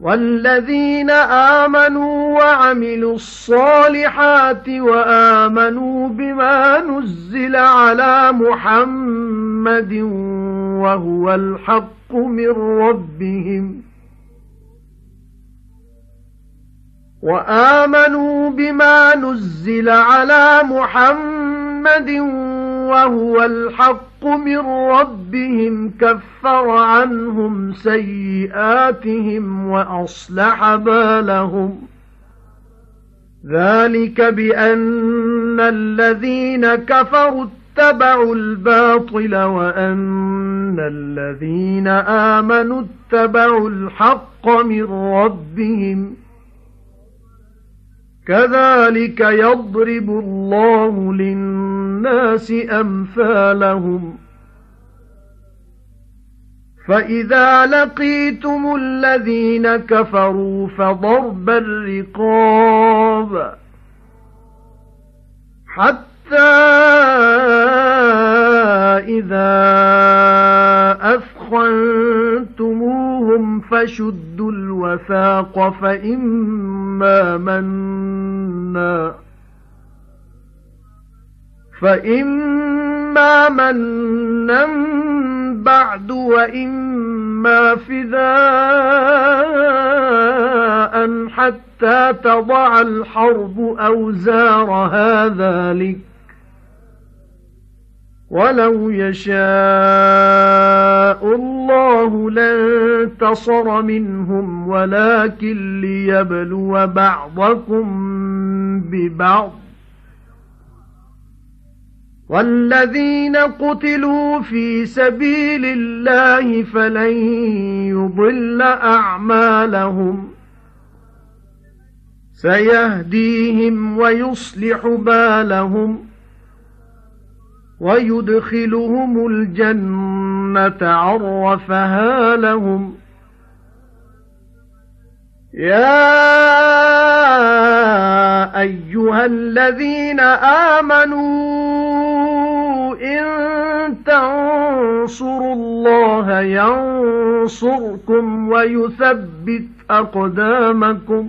والذين آمنوا وعملوا الصالحات وآمنوا بما نزل على محمد وهو الحق من ربهم وآمنوا بما نزل على محمد وهو الحق من ربهم كفر عنهم سيئاتهم وأصلح بالهم. ذلك بأن الذين كفروا اتبعوا الباطل وأن الذين آمنوا اتبعوا الحق من ربهم. كَذَلِكَ يَضْرِبُ اللَّهُ لِلنَّاسِ أَمْثَالَهُمْ. فَإِذَا لَقِيتُمُ الَّذِينَ كَفَرُوا فَضَرْبَ الرِّقَابِ حَتَّى إِذَا أَثْخَنتُمُوهُمْ فَشُدُّوا الْوَثَاقَ فَإِمَّا مَنًّا فَإِمَّا مَنًّا بَعْدُ وَإِمَّا فِدَاءً حَتَّى تَضَعَ الْحَرْبُ أَوْزَارَهَا ذَلِكَ وَلَوْ يَشَاءُ اللَّهُ لَانتَصَرَ مِنْهُمْ وَلَكِن لِّيَبْلُوَ بَعْضَكُم بِبَعْضٍ. وَالَّذِينَ قُتِلُوا فِي سَبِيلِ اللَّهِ فَلَن يُضِلَّ أَعْمَالَهُمْ. سَيَهْدِيهِمْ وَيُصْلِحُ بَالَهُمْ. وَيُدْخِلُهُمُ الْجَنَّةَ عَرَّفَهَا لَهُمْ. يَا أَيُّهَا الَّذِينَ آمَنُوا إِن تَنصُرُوا اللَّهَ يَنصُرْكُمْ وَيُثَبِّتْ أَقْدَامَكُمْ.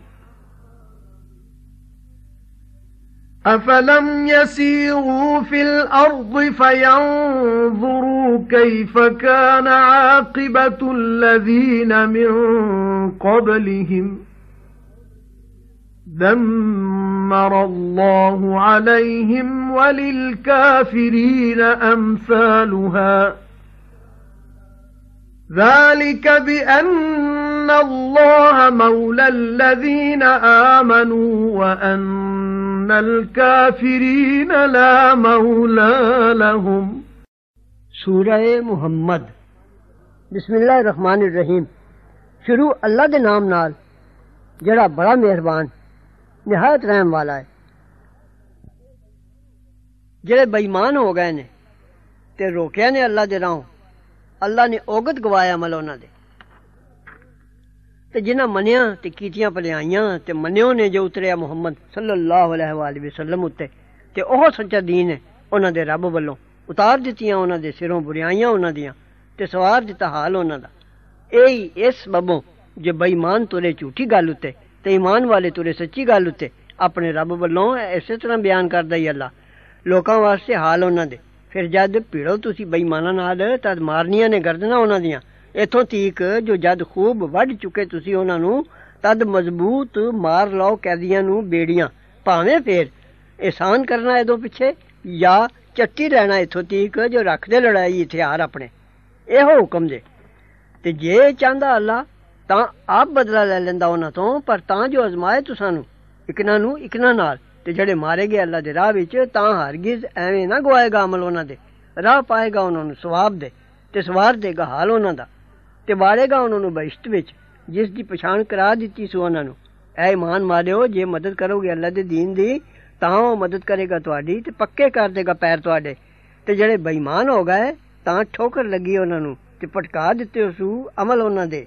أَفَلَمْ يَسِيرُوا فِي الْأَرْضِ فَيَنظُرُوا كَيْفَ كَانَ عَاقِبَةُ الَّذِينَ مِن قَبْلِهِمْ دَمَّرَ اللَّهُ عَلَيْهِمْ وَلِلْكَافِرِينَ أَمْثَالُهَا ذَلِكَ بِأَنَّ اللَّهَ مَوْلَى الَّذِينَ آمَنُوا وَأَنَّ الكافرين لا مولى لهم۔ سورہ محمد۔ بسم اللہ الرحمن الرحیم۔ شروع اللہ دے نام نال، جڑا بڑا مہربان، نہایت رحم والا ہے۔ جڑے بےمان ہو گئے نے، تے روکیا نے اللہ دے راہوں اللہ نے اوگت گوایا عمل انہاں دے۔ ਤੇ ਜਿਨ੍ਹਾਂ ਮੰਨਿਆ ਤੇ ਕੀਤੀਆਂ ਭਲਾਈਆਂ ਤੇ ਮੰਨਿਓ ਨੇ ਜੋ ਉਤਰਿਆ ਮੁਹੰਮਦ ਸੱਲੱਲਾਹੁ ਅਲੈਹਿ ਵਸੱਲਮ ਉੱਤੇ, ਤੇ ਉਹ ਸੱਚਾ ਦੀਨ ਹੈ ਉਹਨਾਂ ਦੇ ਰੱਬ ਵੱਲੋਂ। ਉਤਾਰ ਦਿੱਤੀਆਂ ਉਹਨਾਂ ਦੇ ਸਿਰੋਂ ਬੁਰੀਆਈਆਂ ਉਹਨਾਂ ਦੀਆਂ ਤੇ ਸਵਾਰ ਦਿੱਤਾ ਹਾਲ ਉਹਨਾਂ ਦਾ। ਇਹ ਇਸ ਬਬੋਂ ਜੇ ਬੇਈਮਾਨ ਤੁਰੇ ਝੂਠੀ ਗੱਲ ਉੱਤੇ ਤੇ ਈਮਾਨ ਵਾਲੇ ਤੁਰੇ ਸੱਚੀ ਗੱਲ ਉੱਤੇ ਆਪਣੇ ਰੱਬ ਵੱਲੋਂ ਇਸੇ ਤਰ੍ਹਾਂ ਬਿਆਨ ਕਰਦਾ ਹੀ ਅੱਲਾ। ਲੋਕਾਂ ਵਾਸਤੇ ਹਾਲ ਉਹਨਾਂ ਦੇ। ਫਿਰ ਜਦ ਭਿੜੋ ਤੁਸੀਂ ਬੇਈਮਾਨਾਂ ਨਾਲ ਤਦ ਮਾਰਨੀਆਂ ਨੇ ਗਰਦਨਾਂ ਉਹਨਾਂ ਦੀਆਂ ਇਥੋਂ ਤੀਕ ਜੋ ਜਦ ਖੂਬ ਵੱਢ ਚੁੱਕੇ ਤੁਸੀਂ ਉਹਨਾਂ ਨੂੰ, ਤਦ ਮਜ਼ਬੂਤ ਮਾਰ ਲਾਓ ਕੈਦੀਆਂ ਨੂੰ ਬੇੜੀਆਂ। ਭਾਵੇਂ ਫੇਰ ਇਹਸਾਨ ਕਰਨਾ ਇਹਦੋਂ ਪਿੱਛੇ ਜਾਂ ਚੱਟੀ ਰਹਿਣਾ ਇਥੋਂ ਤੀਕ ਜੋ ਰੱਖਦੇ ਲੜਾਈ ਹਥਿਆਰ ਆਪਣੇ। ਇਹੋ ਹੁਕਮ ਜੇ। ਤੇ ਜੇ ਚਾਹੁੰਦਾ ਅੱਲਾ, ਤਾਂ ਆਪ ਬਦਲਾ ਲੈ ਲੈਂਦਾ ਉਹਨਾਂ ਤੋਂ, ਪਰ ਤਾਂ ਜੋ ਅਜ਼ਮਾਏ ਤੁਸਾਂ ਨੂੰ, ਇਕਨਾ ਨੂੰ, ਇਕਨਾ ਨਾਲ। ਤੇ ਜਿਹੜੇ ਮਾਰੇ ਗਏ ਅੱਲਾ ਦੇ ਰਾਹ ਵਿੱਚ, ਤਾਂ ਹਰਗਿਜ਼ ਐਵੇਂ ਨਾ ਗਵਾਏਗਾ ਅਮਲ ਉਹਨਾਂ ਦੇ। ਰਾਹ ਪਾਏਗਾ ਉਹਨਾਂ ਨੂੰ ਸਵਾਬ ਦੇ, ਤੇ ਸਵਾਰ ਦੇਗਾ ਹਾਲ ਉਹਨਾਂ ਦਾ। ਤੇ ਵਾੜੇਗਾ ਉਹਨਾਂ ਨੂੰ ਬਹਿਸ਼ਤ ਵਿੱਚ ਜਿਸ ਦੀ ਪਛਾਣ ਕਰਾ ਦਿੱਤੀ ਸੋ ਉਹਨਾਂ ਨੂੰ ਐ ਇਮਾਨ ਮਾਰਿਓ ਜੇ ਮਦਦ ਕਰੋਗੇ ਅੱਲਾ ਦੇ دین ਦੀ ਤਾਂ ਉਹ ਮਦਦ ਕਰੇਗਾ ਤੁਹਾਡੀ ਤੇ ਪੱਕੇ ਕਰ ਦੇਗਾ ਪੈਰ ਤੁਹਾਡੇ ਤੇ ਜਿਹੜੇ ਬੇਈਮਾਨ ਹੋ ਗਏ ਤਾਂ ਠੋਕਰ ਲੱਗੀ ਉਹਨਾਂ ਨੂੰ ਤੇ ਪਟਕਾ ਦਿੱਤੇ ਉਸੂ ਅਮਲ ਉਹਨਾਂ ਦੇ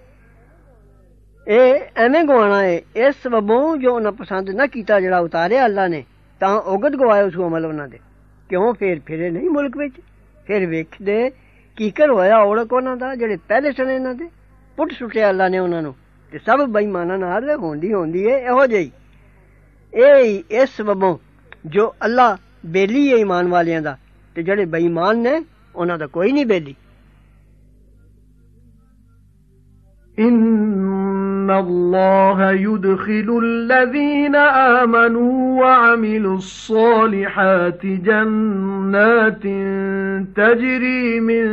ਇਹ ਐਵੇਂ ਗਵਾਣਾ ਹੈ ਇਸ ਸਬਬੋਂ ਜੋ ਉਹਨਾਂ ਪਸੰਦ ਨਾ ਕੀਤਾ ਜਿਹੜਾ ਉਤਾਰਿਆ ਅੱਲਾ ਨੇ ਤਾਂ ਉਗਦ ਗਵਾਇਆ ਉਸ ਅਮਲ ਉਹਨਾਂ ਦੇ ਕਿਉਂ ਫੇਰ ਫਿਰੇ ਨਹੀਂ ਮੁਲਕ ਵਿੱਚ ਫਿਰ ਵੇਖਦੇ ਕੀ ਕਰ ਹੋਇਆ ਔੜਕ ਉਹਨਾਂ ਦਾ ਜਿਹੜੇ ਪਹਿਲੇ ਸਨ ਇਹਨਾਂ ਦੇ? ਪੁੱਟ ਸੁੱਟਿਆ ਅੱਲਾ ਨੇ ਉਹਨਾਂ ਨੂੰ। ਤੇ ਸਭ ਬੇਈਮਾਨਾਂ ਨਾਲ ਹੁੰਦੀ ਹੁੰਦੀ ਏ, ਇਹੋ ਜਿਹੀ। ਇਹ ਇਸ ਸਬਬੋਂ ਜੋ ਅੱਲਾ ਬੇਲੀ ਹੈ ਈਮਾਨ ਵਾਲਿਆਂ ਦਾ, ਤੇ ਜਿਹੜੇ ਬੇਈਮਾਨ ਨੇ, ਉਹਨਾਂ ਦਾ ਕੋਈ ਨਹੀਂ ਬੇਲੀ। إِنَّ اللَّهَ يُدْخِلُ الَّذِينَ آمَنُوا وَعَمِلُوا الصَّالِحَاتِ جَنَّاتٍ تَجْرِي مِن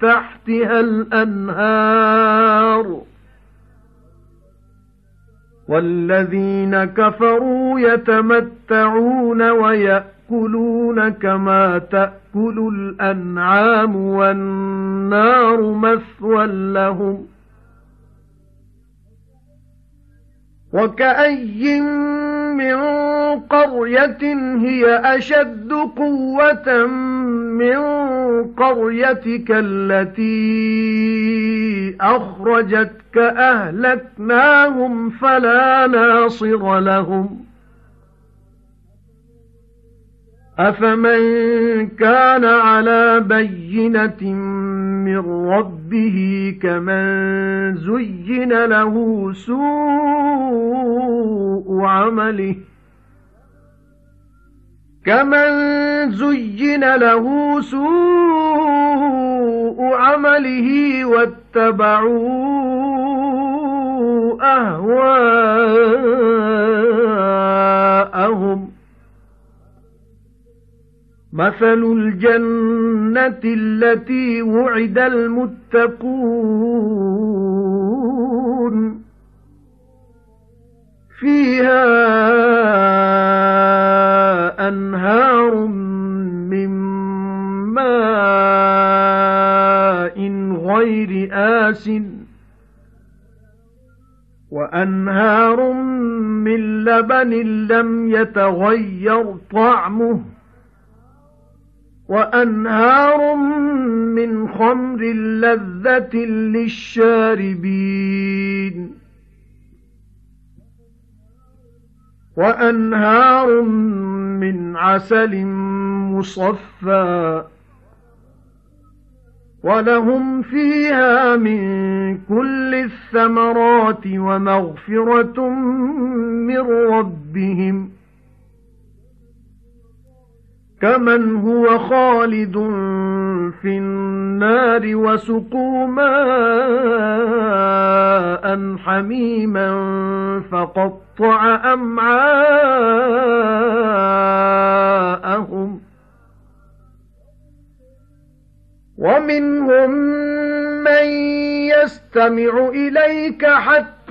تَحْتِهَا الْأَنْهَارُ وَالَّذِينَ كَفَرُوا يَتَمَتَّعُونَ وَيَأْكُلُونَ كَمَا تَأْكُلُ الْأَنْعَامُ وَالنَّارُ مَثْوًى لَّهُمْ وَكَأَيٍّ مِّن قَرْيَةٍ هِيَ أَشَدُّ قُوَّةً مِّن قَرْيَتِكَ الَّتِي أَخْرَجَتْكَ أَهْلَكْنَاهُمْ فَلَا نَاصِرَ لَهُمْ أَفَمَن كَانَ عَلَى بَيِّنَةٍ مِّن رَّبِّهِ كَمَن زُيِّنَ لَهُ سُوءُ عَمَلِهِ. كَمَن زُيِّنَ لَهُ سُوءُ عَمَلِهِ وَاتَّبَعُوا أَهْوَاءَهُمْ. مَثَلُ الْجَنَّةِ الَّتِي وُعِدَ الْمُتَّقُونَ فِيهَا أَنْهَارٌ مِّن مَّاءٍ غَيْرِ آسِنٍ وَأَنْهَارٌ مِّن لَّبَنٍ لَّمْ يَتَغَيَّرْ طَعْمُهُ وَأَنْهَارٌ مِّنْ خَمْرٍ لَّذَّةٍ لِّلشَّارِبِينَ. وَأَنْهَارٌ مِّنْ عَسَلٍ مُّصَفًّى. وَلَهُمْ فِيهَا مِن كُلِّ الثَّمَرَاتِ وَمَغْفِرَةٌ مِّن رَّبِّهِمْ. كَمَنْ هُوَ خَالِدٌ فِي النَّارِ وَسُقُوا مَاءً حَمِيمًا فَقَطَّعَ أَمْعَاءَهُمْ وَمِنْهُمْ مَن يَسْتَمِعُ إِلَيْكَ حَتَّى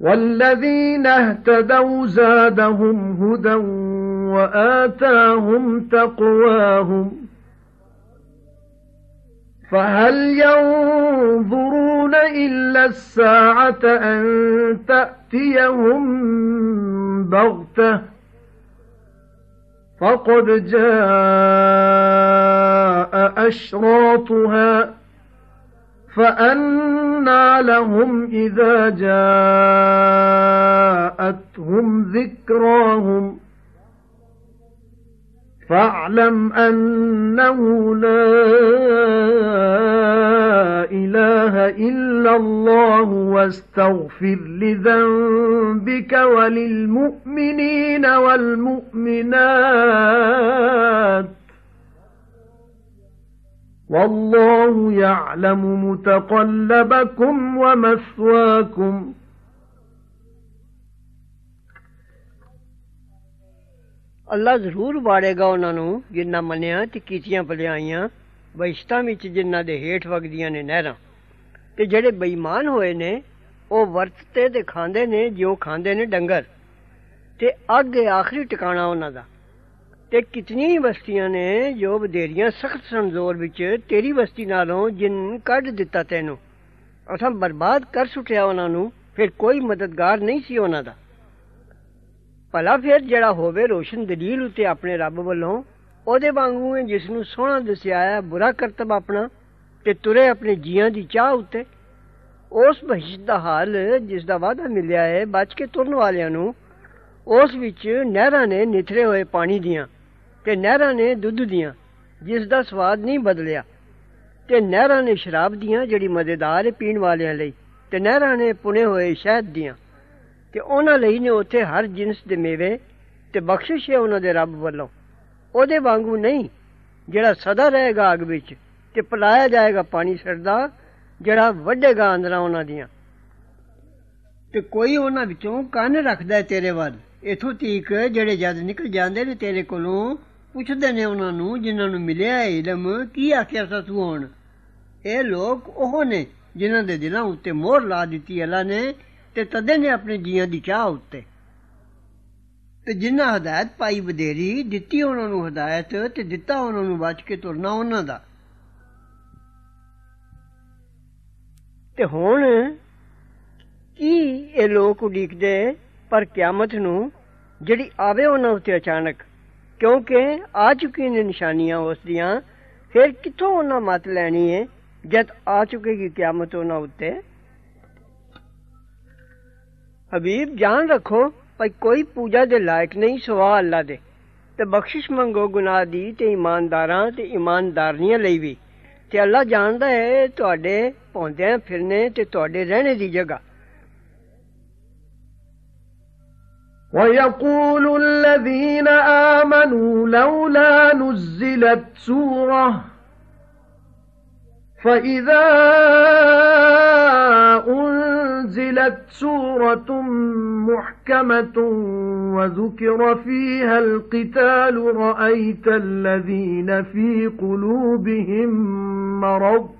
وَالَّذِينَ اهْتَدَوْا زَادَهُمْ هُدًى وَآتَاهُمْ تَقْوَاهُمْ فَهَلْ يَنظُرُونَ إِلَّا السَّاعَةَ أَن تَأْتِيَهُم بَغْتَةً فَقَدْ جَاءَ أَشْرَاطُهَا فَأَنَّى لَهُمْ إِذَا جَاءَتْهُمْ ذِكْرَاهُمْ فاعلم أنه لا إله إلا الله واستغفر لذنبك وللمؤمنين والمؤمنات والله يعلم متقلبكم ومثواكم ਅੱਲਾ ਜ਼ਰੂਰ ਵਾੜੇਗਾ ਉਹਨਾਂ ਨੂੰ ਜਿਨ੍ਹਾਂ ਮੰਨਿਆ ਤੇ ਕੀਤੀਆਂ ਭਲਾਈਆਂ ਬਹਿਸ਼ਤਾਂ ਵਿੱਚ ਜਿਨ੍ਹਾਂ ਦੇ ਹੇਠ ਵਗਦੀਆਂ ਨੇ ਨਹਿਰਾਂ ਤੇ ਜਿਹੜੇ ਬੇਈਮਾਨ ਹੋਏ ਨੇ ਉਹ ਵਰਤਤੇ ਤੇ ਖਾਂਦੇ ਨੇ ਜਿਉਂ ਖਾਂਦੇ ਨੇ ਡੰਗਰ ਤੇ ਅੱਗੇ ਆਖਰੀ ਟਿਕਾਣਾ ਉਹਨਾਂ ਦਾ ਤੇ ਕਿਤਨੀਆਂ ਬਸਤੀਆਂ ਨੇ ਜੋ ਬਧੇਰੀਆਂ ਸਖਤ ਸੰਜ਼ੋਰ ਵਿੱਚ ਤੇਰੀ ਬਸਤੀ ਨਾਲੋਂ ਜਿਨ ਕੱਢ ਦਿੱਤਾ ਤੈਨੂੰ। ਅਸਾਂ ਬਰਬਾਦ ਕਰ ਸੁਟਿਆ ਉਹਨਾਂ ਨੂੰ, ਫਿਰ ਕੋਈ ਮਦਦਗਾਰ ਨਹੀਂ ਸੀ ਉਹਨਾਂ ਦਾ। ਭਲਾ ਫਿਰ ਜਿਹੜਾ ਹੋਵੇ ਰੋਸ਼ਨ ਦਲੀਲ ਉਤੇ ਆਪਣੇ ਰੱਬ ਵੱਲੋਂ, ਉਹਦੇ ਵਾਂਗੂ ਹੈ ਜਿਸ ਨੂੰ ਸੋਹਣਾ ਦੱਸਿਆ ਹੈ, ਬੁਰਾ ਕਰਤਬ ਆਪਣਾ, ਤੇ ਤੁਰੇ ਆਪਣੇ ਜੀਆਂ ਦੀ ਚਾਹ ਉਤੇ। ਉਸ ਬਹਿਸ਼ਤ ਦਾ ਹਾਲ ਜਿਸ ਦਾ ਵਾਅਦਾ ਮਿਲਿਆ ਹੈ, ਬਚ ਕੇ ਤੁਰਨ ਵਾਲਿਆਂ ਨੂੰ, ਉਸ ਵਿੱਚ ਨਹਿਰਾਂ ਨੇ ਨਿਥਰੇ ਹੋਏ ਪਾਣੀ ਦੀਆਂ। ਤੇ ਨਹਿਰਾਂ ਨੇ ਦੁੱਧ ਦੀਆਂ, ਜਿਸ ਦਾ ਸਵਾਦ ਨਹੀਂ ਬਦਲਿਆ। ਤੇ ਨਹਿਰਾਂ ਨੇ ਸ਼ਰਾਬ ਦੀਆਂ, ਜਿਹੜੀ ਮਜ਼ੇਦਾਰ ਹੈ ਪੀਣ ਵਾਲਿਆਂ ਲਈ। ਤੇ ਨਹਿਰਾਂ ਨੇ ਪੁਨੇ ਹੋਏ ਸ਼ਹਿਦ ਦੀਆਂ। ਤੇ ਉਹਨਾਂ ਲਈ ਨੇ ਉੱਥੇ ਹਰ ਜਿਨਸ ਦੇ ਮੇਵੇ ਤੇ ਬਖਸ਼ਿਸ਼ ਹੈ ਉਹਨਾਂ ਦੇ ਰੱਬ ਵੱਲੋਂ। ਉਹਦੇ ਵਾਂਗੂ ਨਹੀਂ, ਜਿਹੜਾ ਸਦਾ ਰਹੇਗਾ ਅਗ ਵਿੱਚ ਤੇ ਪਲਾਇਆ ਜਾਏਗਾ ਪਾਣੀ ਸਰਦਾ, ਜਿਹੜਾ ਵੱਡੇਗਾ ਅੰਦਰਾਂ ਉਹਨਾਂ ਦੀਆਂ। ਤੇ ਕੋਈ ਉਹਨਾਂ ਵਿੱਚੋਂ ਕੰਨ ਰੱਖਦਾ ਤੇਰੇ ਵੱਲ। ਇਥੋਂ ਤੀਕ ਜਿਹੜੇ ਜਦ ਨਿਕਲ ਜਾਂਦੇ ਨੇ ਤੇਰੇ ਕੋਲੋਂ ਪੁੱਛਦੇ ਨੇ ਉਹਨਾਂ ਨੂੰ, ਜਿਨ੍ਹਾਂ ਨੂੰ ਮਿਲਿਆ ਇਲਮ, ਕੀ ਆਖਿਆ ਸਾ ਤੂੰ ਹੁਣ? ਇਹ ਲੋਕ ਉਹ ਨੇ ਜਿਨ੍ਹਾਂ ਦੇ ਦਿਲਾਂ ਉੱਤੇ ਮੋਹਰ ਲਾ ਦਿੱਤੀ ਅੱਲਾ ਨੇ ਤੇ ਤਦੇ ਨੇ ਆਪਣੇ ਜੀਆਂ ਦੀ ਚਾਹ ਉੱਤੇ। ਤੇ ਜਿਨ੍ਹਾਂ ਹਦਾਇਤ ਪਾਈ ਬਦੇਰੀ ਦਿੱਤੀ ਉਹਨਾਂ ਨੂੰ ਹਦਾਇਤ ਤੇ ਦਿੱਤਾ ਉਹਨਾਂ ਨੂੰ ਬਚ ਕੇ ਤੁਰਨਾ ਉਹਨਾਂ ਦਾ। ਤੇ ਹੁਣ ਕੀ ਇਹ ਲੋਕ ਉਡੀਕਦੇ ਪਰ ਕਿਆਮਤ ਨੂੰ ਜਿਹੜੀ ਆਵੇ ਉਹਨਾਂ ਉੱਤੇ ਅਚਾਨਕ? ਕਿਉਂਕਿ ਆ ਚੁੱਕੀ ਨੇ ਨਿਸ਼ਾਨੀਆਂ ਉਸ ਦੀਆਂ, ਫਿਰ ਕਿੱਥੋਂ ਉਹਨਾਂ ਮਤ ਲੈਣੀ ਹੈ ਜਦ ਆ ਚੁੱਕੇਗੀ ਕਿਆਮਤ ਉਹਨਾਂ ਉੱਤੇ। ਹਬੀਬ ਜਾਨ ਰੱਖੋ ਭਾਈ, ਕੋਈ ਪੂਜਾ ਦੇ ਲਾਇਕ ਨਹੀਂ ਸਵਾ ਅੱਲਾ ਦੇ। ਤੇ ਬਖਸ਼ਿਸ਼ ਮੰਗੋ ਗੁਨਾਹ ਦੀ ਤੇ ਇਮਾਨਦਾਰਾਂ ਤੇ ਇਮਾਨਦਾਰਨੀਆਂ ਲਈ ਵੀ। ਤੇ ਅੱਲਾ ਜਾਣਦਾ ਹੈ ਤੁਹਾਡੇ ਪੌਂਦਿਆਂ ਫਿਰਨੇ ਤੇ ਤੁਹਾਡੇ ਰਹਿਣੇ ਦੀ ਜਗ੍ਹਾ। ويقول الذين آمنوا لولا نزلت سورة فإذا أنزلت سورة محكمة وذكر فيها القتال رأيت الذين في قلوبهم مرض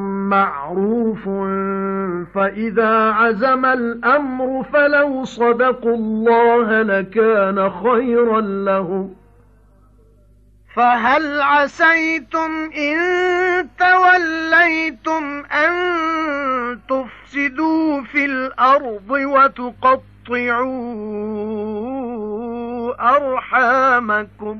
معروف فإذا عزم الأمر فلو صدقوا الله لكان خيرا لهم. فهل عسيتم إن توليتم أن تفسدوا في الأرض وتقطعوا أرحامكم؟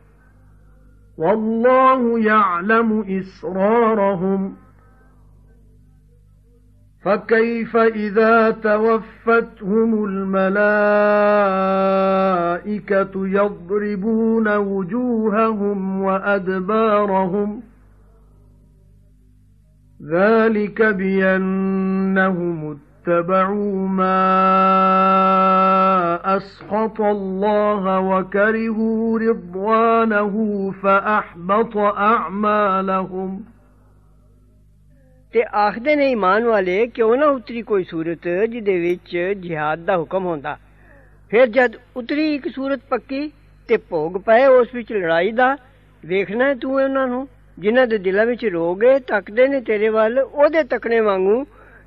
وَاللَّهُ يَعْلَمُ إِسْرَارَهُمْ. فكيف إذا توفتهم الملائكة يضربون وجوههم وأدبارهم؟ ذلك بأنهم اتبعوا ما أسخط الله وكرهوا رضوانه فأحبط أعمالهم ਤੇ ਆਖਦੇ ਨੇ ਈਮਾਨ ਵਾਲੇ ਕਿਉਂ ਨਾ ਉਤਰੀ ਕੋਈ ਸੂਰਤ ਜਿਹਦੇ ਵਿੱਚ ਜਿਹਾਦ ਦਾ ਹੁਕਮ ਹੁੰਦਾ ਫਿਰ ਜਦ ਉਤਰੀ ਇੱਕ ਸੂਰਤ ਪੱਕੀ ਤੇ ਭੋਗ ਪਏ ਉਸ ਵਿੱਚ ਲੜਾਈ ਦਾ ਵੇਖਣਾ ਤੂੰ ਉਹਨਾਂ ਨੂੰ ਜਿਨ੍ਹਾਂ ਦੇ ਦਿਲਾਂ ਵਿੱਚ ਰੋਗੇ ਤੱਕਦੇ ਨੇ ਤੇਰੇ ਵੱਲ ਉਹਦੇ ਤੱਕਣੇ ਵਾਂਗੂ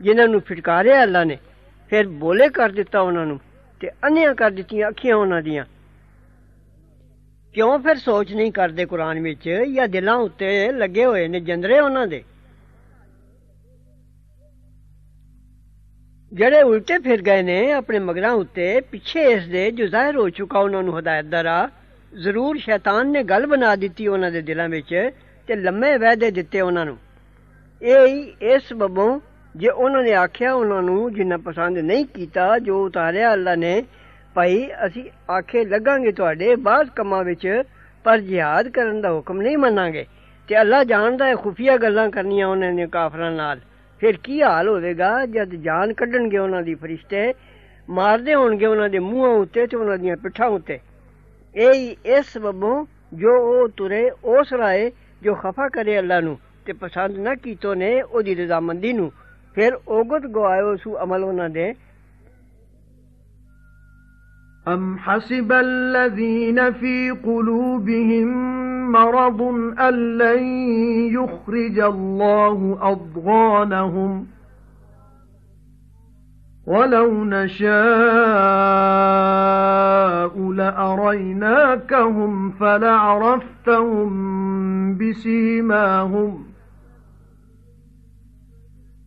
ਜਿਨ੍ਹਾਂ ਨੂੰ ਫਟਕਾਰਿਆ ਅੱਲਾ ਨੇ, ਫਿਰ ਬੋਲੇ ਕਰ ਦਿੱਤਾ ਉਹਨਾਂ ਨੂੰ ਤੇ ਅੰਨਿਆਂ ਕਰ ਦਿੱਤੀਆਂ ਅੱਖੀਆਂ ਉਹਨਾਂ ਦੀਆਂ। ਕਿਉਂ ਫਿਰ ਸੋਚ ਨਹੀਂ ਕਰਦੇ ਕੁਰਾਨ ਵਿੱਚ ਜਾਂ ਦਿਲਾਂ ਉੱਤੇ ਲੱਗੇ ਹੋਏ ਨੇ ਜੰਦਰੇ ਉਹਨਾਂ ਦੇ? ਜਿਹੜੇ ਉਲਟੇ ਫਿਰ ਗਏ ਨੇ ਆਪਣੇ ਮਗਰਾਂ ਉੱਤੇ, ਪਿੱਛੇ ਇਸ ਦੇ ਜੋ ਜ਼ਾਹਿਰ ਹੋ ਚੁੱਕਾ ਉਹਨਾਂ ਨੂੰ ਹਦਾਇਤ ਦਾ ਰਾਹ, ਜ਼ਰੂਰ ਸ਼ੈਤਾਨ ਨੇ ਗੱਲ ਬਣਾ ਦਿੱਤੀ ਉਹਨਾਂ ਦੇ ਦਿਲਾਂ ਵਿੱਚ ਤੇ ਲੰਮੇ ਵਾਅਦੇ ਦਿੱਤੇ ਉਹਨਾਂ ਨੂੰ। ਇਹ ਹੀ ਇਸ ਸਬਬੋਂ ਜੇ ਉਹਨਾਂ ਨੇ ਆਖਿਆ ਉਹਨਾਂ ਨੂੰ ਜਿੰਨਾ ਪਸੰਦ ਨਹੀਂ ਕੀਤਾ ਜੋ ਉਤਾਰਿਆ ਅੱਲਾ ਨੇ ਭਾਈ ਅਸੀਂ ਆਖੇ ਲੱਗਾਂਗੇ ਤੁਹਾਡੇ ਬਾਅਦ ਕੰਮਾਂ ਵਿੱਚ ਪਰ ਜਿਹਾਦ ਕਰਨ ਦਾ ਹੁਕਮ ਨਹੀਂ ਮੰਨਾਂਗੇ ਤੇ ਅੱਲਾ ਜਾਣਦਾ ਹੈ ਖੁਫੀਆ ਗੱਲਾਂ ਕਰਨੀਆਂ ਉਹਨਾਂ ਨੇ ਕਾਫਰਾਂ ਨਾਲ ਫਿਰ ਕੀ ਹਾਲ ਹੋਵੇਗਾ ਜਦ ਜਾਨ ਕੱਢਣਗੇ ਉਹਨਾਂ ਦੀ ਫਰਿਸ਼ਤੇ ਮਾਰਦੇ ਹੋਣਗੇ ਉਹਨਾਂ ਦੇ ਮੂੰਹਾਂ ਉੱਤੇ ਤੇ ਉਹਨਾਂ ਦੀਆਂ ਪਿੱਠਾਂ ਉੱਤੇ ਇਹ ਇਸ ਸਬਬੋਂ ਜੋ ਉਹ ਤੁਰੇ ਉਸ ਰਾਏ ਜੋ ਖਫਾ ਕਰੇ ਅੱਲਾ ਨੂੰ ਤੇ ਪਸੰਦ ਨਾ ਕੀਤੋ ਨੇ ਉਹਦੀ ਰਜ਼ਾਮੰਦੀ ਨੂੰ ਫਿਰ ਔਗਤ ਗਵਾਇਓ ਸੂ ਅਮਲ ਉਹਨਾਂ ਦੇ أَمْ حَسِبَ الَّذِينَ فِي قُلُوبِهِم مَّرَضٌ أَن لَّن يُخْرِجَ اللَّهُ أَضْغَانَهُمْ وَلَوْ نَشَاءُ لَأَرَيْنَاكَهُمْ فَلَعَرَفْتَهُم بِسِيمَاهُمْ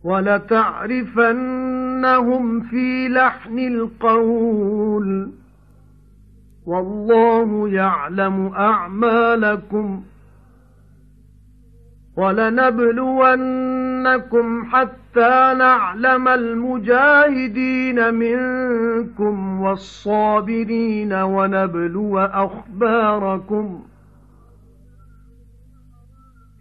وَلَتَعْرِفَنَّهُمْ فِي لَحْنِ الْقَوْلِ. وَاللَّهُ يَعْلَمُ أَعْمَالَكُمْ وَلَنَبْلُوَنَّكُمْ حَتَّى نَعْلَمَ الْمُجَاهِدِينَ مِنكُمْ وَالصَّابِرِينَ وَنَبْلُوَ أَخْبَارَكُمْ.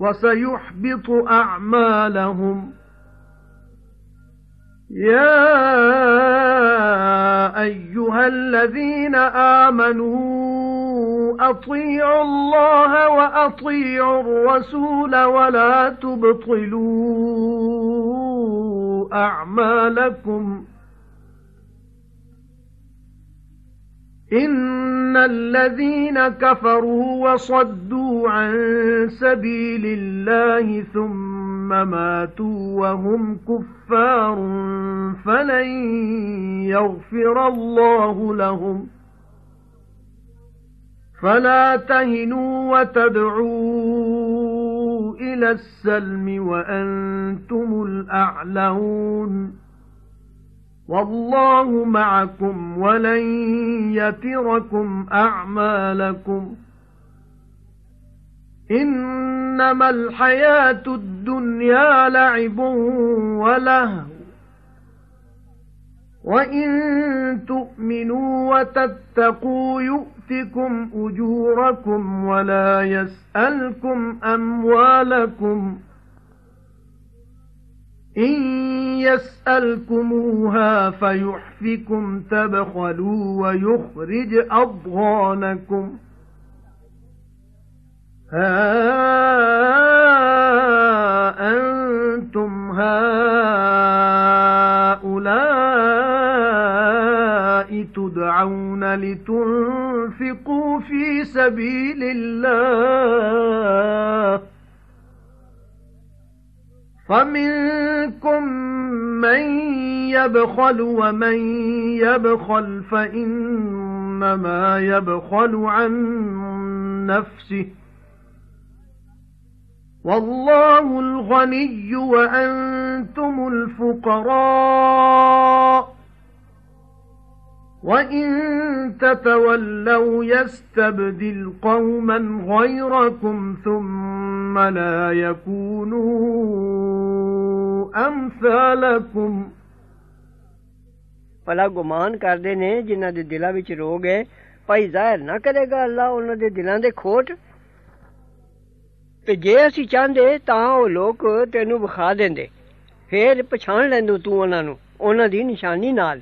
وَسَيُحْبِطُ أَعْمَالَهُمْ. يَا أَيُّهَا الَّذِينَ آمَنُوا أَطِيعُوا اللَّهَ وَأَطِيعُوا الرَّسُولَ وَلَا تُبْطِلُوا أَعْمَالَكُمْ. إِنَّ الَّذِينَ كَفَرُوا وَصَدُّوا عَن سَبِيلِ اللَّهِ ثُمَّ مَاتُوا وَهُمْ كُفَّارٌ فَلَن يَغْفِرَ اللَّهُ لَهُمْ فَلَا تَهِنُوا وَتَدْعُوا إِلَى السَّلْمِ وَأَنتُمُ الْأَعْلَوْنَ وَاللَّهُ مَعَكُمْ وَلَن يَتِرَكُمْ أَعْمَالَكُمْ. إِنَّمَا الْحَيَاةُ الدُّنْيَا لَعِبٌ وَلَهْوٌ وَإِن تُؤْمِنُوا وَتَتَّقُوا يُؤْتِكُمْ أُجُورَكُمْ وَلَا يَسْأَلْكُمْ أَمْوَالَكُمْ. إِن يسألكموها فيحفكم تبخلوا ويخرج أضغانكم. ها أنتم هؤلاء تدعون لتنفقوا في سبيل الله فمنكم من يبخل ومن يبخل فإنما يبخل عن نفسه والله الغني وأنتم الفقراء وَإِن تَتَوَلَّوْا يَسْتَبْدِلْ قَوْمًا غَيْرَكُمْ ثُمَّ لَا يَكُونُوا أَمْثَالَكُمْ ਭਲਾ ਗੁਮਾਨ ਕਰਦੇ ਨੇ ਜਿਨ੍ਹਾਂ ਦੇ ਦਿਲਾਂ ਵਿੱਚ ਰੋਗ ਹੈ ਭਾਈ ਜ਼ਾਹਿਰ ਨਾ ਕਰੇਗਾ ਅੱਲਾ ਉਹਨਾਂ ਦੇ ਦਿਲਾਂ ਦੇ ਖੋਟ ਤੇ ਜੇ ਅਸੀਂ ਚਾਹੁੰਦੇ ਤਾਂ ਉਹ ਲੋਕ ਤੈਨੂੰ ਵਿਖਾ ਦਿੰਦੇ ਫੇਰ ਪਛਾਣ ਲੈਂਦੋ ਤੂੰ ਉਹਨਾਂ ਨੂੰ ਉਹਨਾਂ ਦੀ ਨਿਸ਼ਾਨੀ ਨਾਲ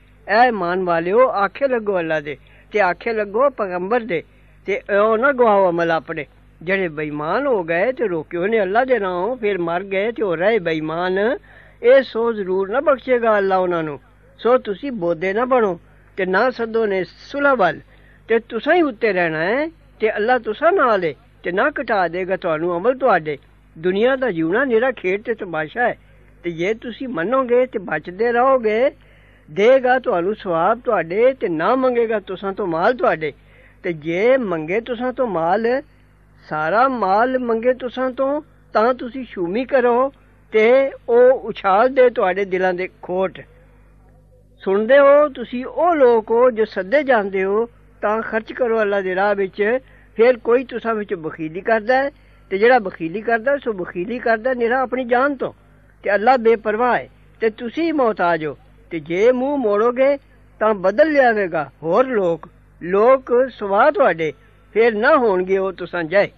ਐ ਮਾਨ ਵਾਲਿਓ, ਆਖੇ ਲੱਗੋ ਅੱਲਾ ਦੇ, ਤੇ ਆਖੇ ਲੱਗੋ ਪੈਗੰਬਰ ਦੇ, ਤੇ ਉਹ ਨਾ ਗਵਾਓ ਅਮਲ ਆਪਣੇ। ਜਿਹੜੇ ਬੇਈਮਾਨ ਹੋ ਗਏ ਤੇ ਰੋਕਿਓ ਨੇ ਅੱਲਾ ਦੇ ਨਾਮ ਫਿਰ ਮਰ ਗਏ ਤੇ ਹੋ ਰਹੇ ਬੇਈਮਾਨ। ਇਹ ਸੋ ਜ਼ਰੂਰ ਨਾ ਬਖਸ਼ੇਗਾ ਅੱਲਾ ਉਹਨਾਂ ਨੂੰ। ਸੋ ਤੁਸੀਂ ਬੋਦੇ ਨਾ ਬਣੋ ਤੇ ਨਾ ਸੱਦੋ ਨੇ ਸੁਲਾ ਵੱਲ। ਤੇ ਤੁਸੀਂ ਹੀ ਉੱਤੇ ਰਹਿਣਾ ਹੈ ਤੇ ਅੱਲਾ ਤੁਸਾਂ ਨਾਲ ਹੈ ਤੇ ਨਾ ਘਟਾ ਦੇਗਾ ਤੁਹਾਨੂੰ ਅਮਲ ਤੁਹਾਡੇ। ਦੁਨੀਆ ਦਾ ਜੀਵਣਾ ਨਿਹਰਾ ਖੇਡ ਤੇ ਤਮਾਸ਼ਾ ਹੈ। ਤੇ ਜੇ ਤੁਸੀਂ ਮੰਨੋਗੇ ਤੇ ਬਚਦੇ ਰਹੋਗੇ ਦੇਗਾ ਤੁਹਾਨੂੰ ਸਵਾਬ ਤੁਹਾਡੇ ਤੇ ਨਾ ਮੰਗੇਗਾ ਤੁਸਾਂ ਤੋਂ ਮਾਲ ਤੁਹਾਡੇ ਤੇ ਜੇ ਮੰਗੇ ਤੁਸਾਂ ਤੋਂ ਮਾਲ ਸਾਰਾ ਮਾਲ ਮੰਗੇ ਤੁਸਾਂ ਤੋਂ ਤਾਂ ਤੁਸੀਂ ਸ਼ੂਮੀ ਕਰੋ ਤੇ ਉਹ ਉਛਾਲ ਦੇ ਤੁਹਾਡੇ ਦਿਲਾਂ ਦੇ ਖੋਟ ਸੁਣਦੇ ਹੋ ਤੁਸੀਂ ਉਹ ਲੋਕ ਹੋ ਜੋ ਸੱਦੇ ਜਾਂਦੇ ਹੋ ਤਾਂ ਖਰਚ ਕਰੋ ਅੱਲਾ ਦੇ ਰਾਹ ਵਿੱਚ ਫਿਰ ਕੋਈ ਤੁਸਾਂ ਵਿੱਚ ਬਖੀਲੀ ਕਰਦਾ ਤੇ ਜਿਹੜਾ ਬਖੀਲੀ ਕਰਦਾ ਸੋ ਬਖੀਲੀ ਕਰਦਾ ਨਿਹਰਾ ਆਪਣੀ ਜਾਨ ਤੋਂ ਤੇ ਅੱਲਾ ਬੇਪਰਵਾਹ ਹੈ ਤੇ ਤੁਸੀਂ ਮੌਤਾਜ ਹੋ ਤੇ ਜੇ ਮੂੰਹ ਮੋੜੋਗੇ ਤਾਂ ਬਦਲ ਲਿਆਵੇਗਾ। ਹੋਰ ਲੋਕ ਲੋਕ ਸਵਾ ਤੁਹਾਡੇ। ਫਿਰ ਨਾ ਹੋਣਗੇ ਉਹ ਤੁਸਾਂ ਜਾਏ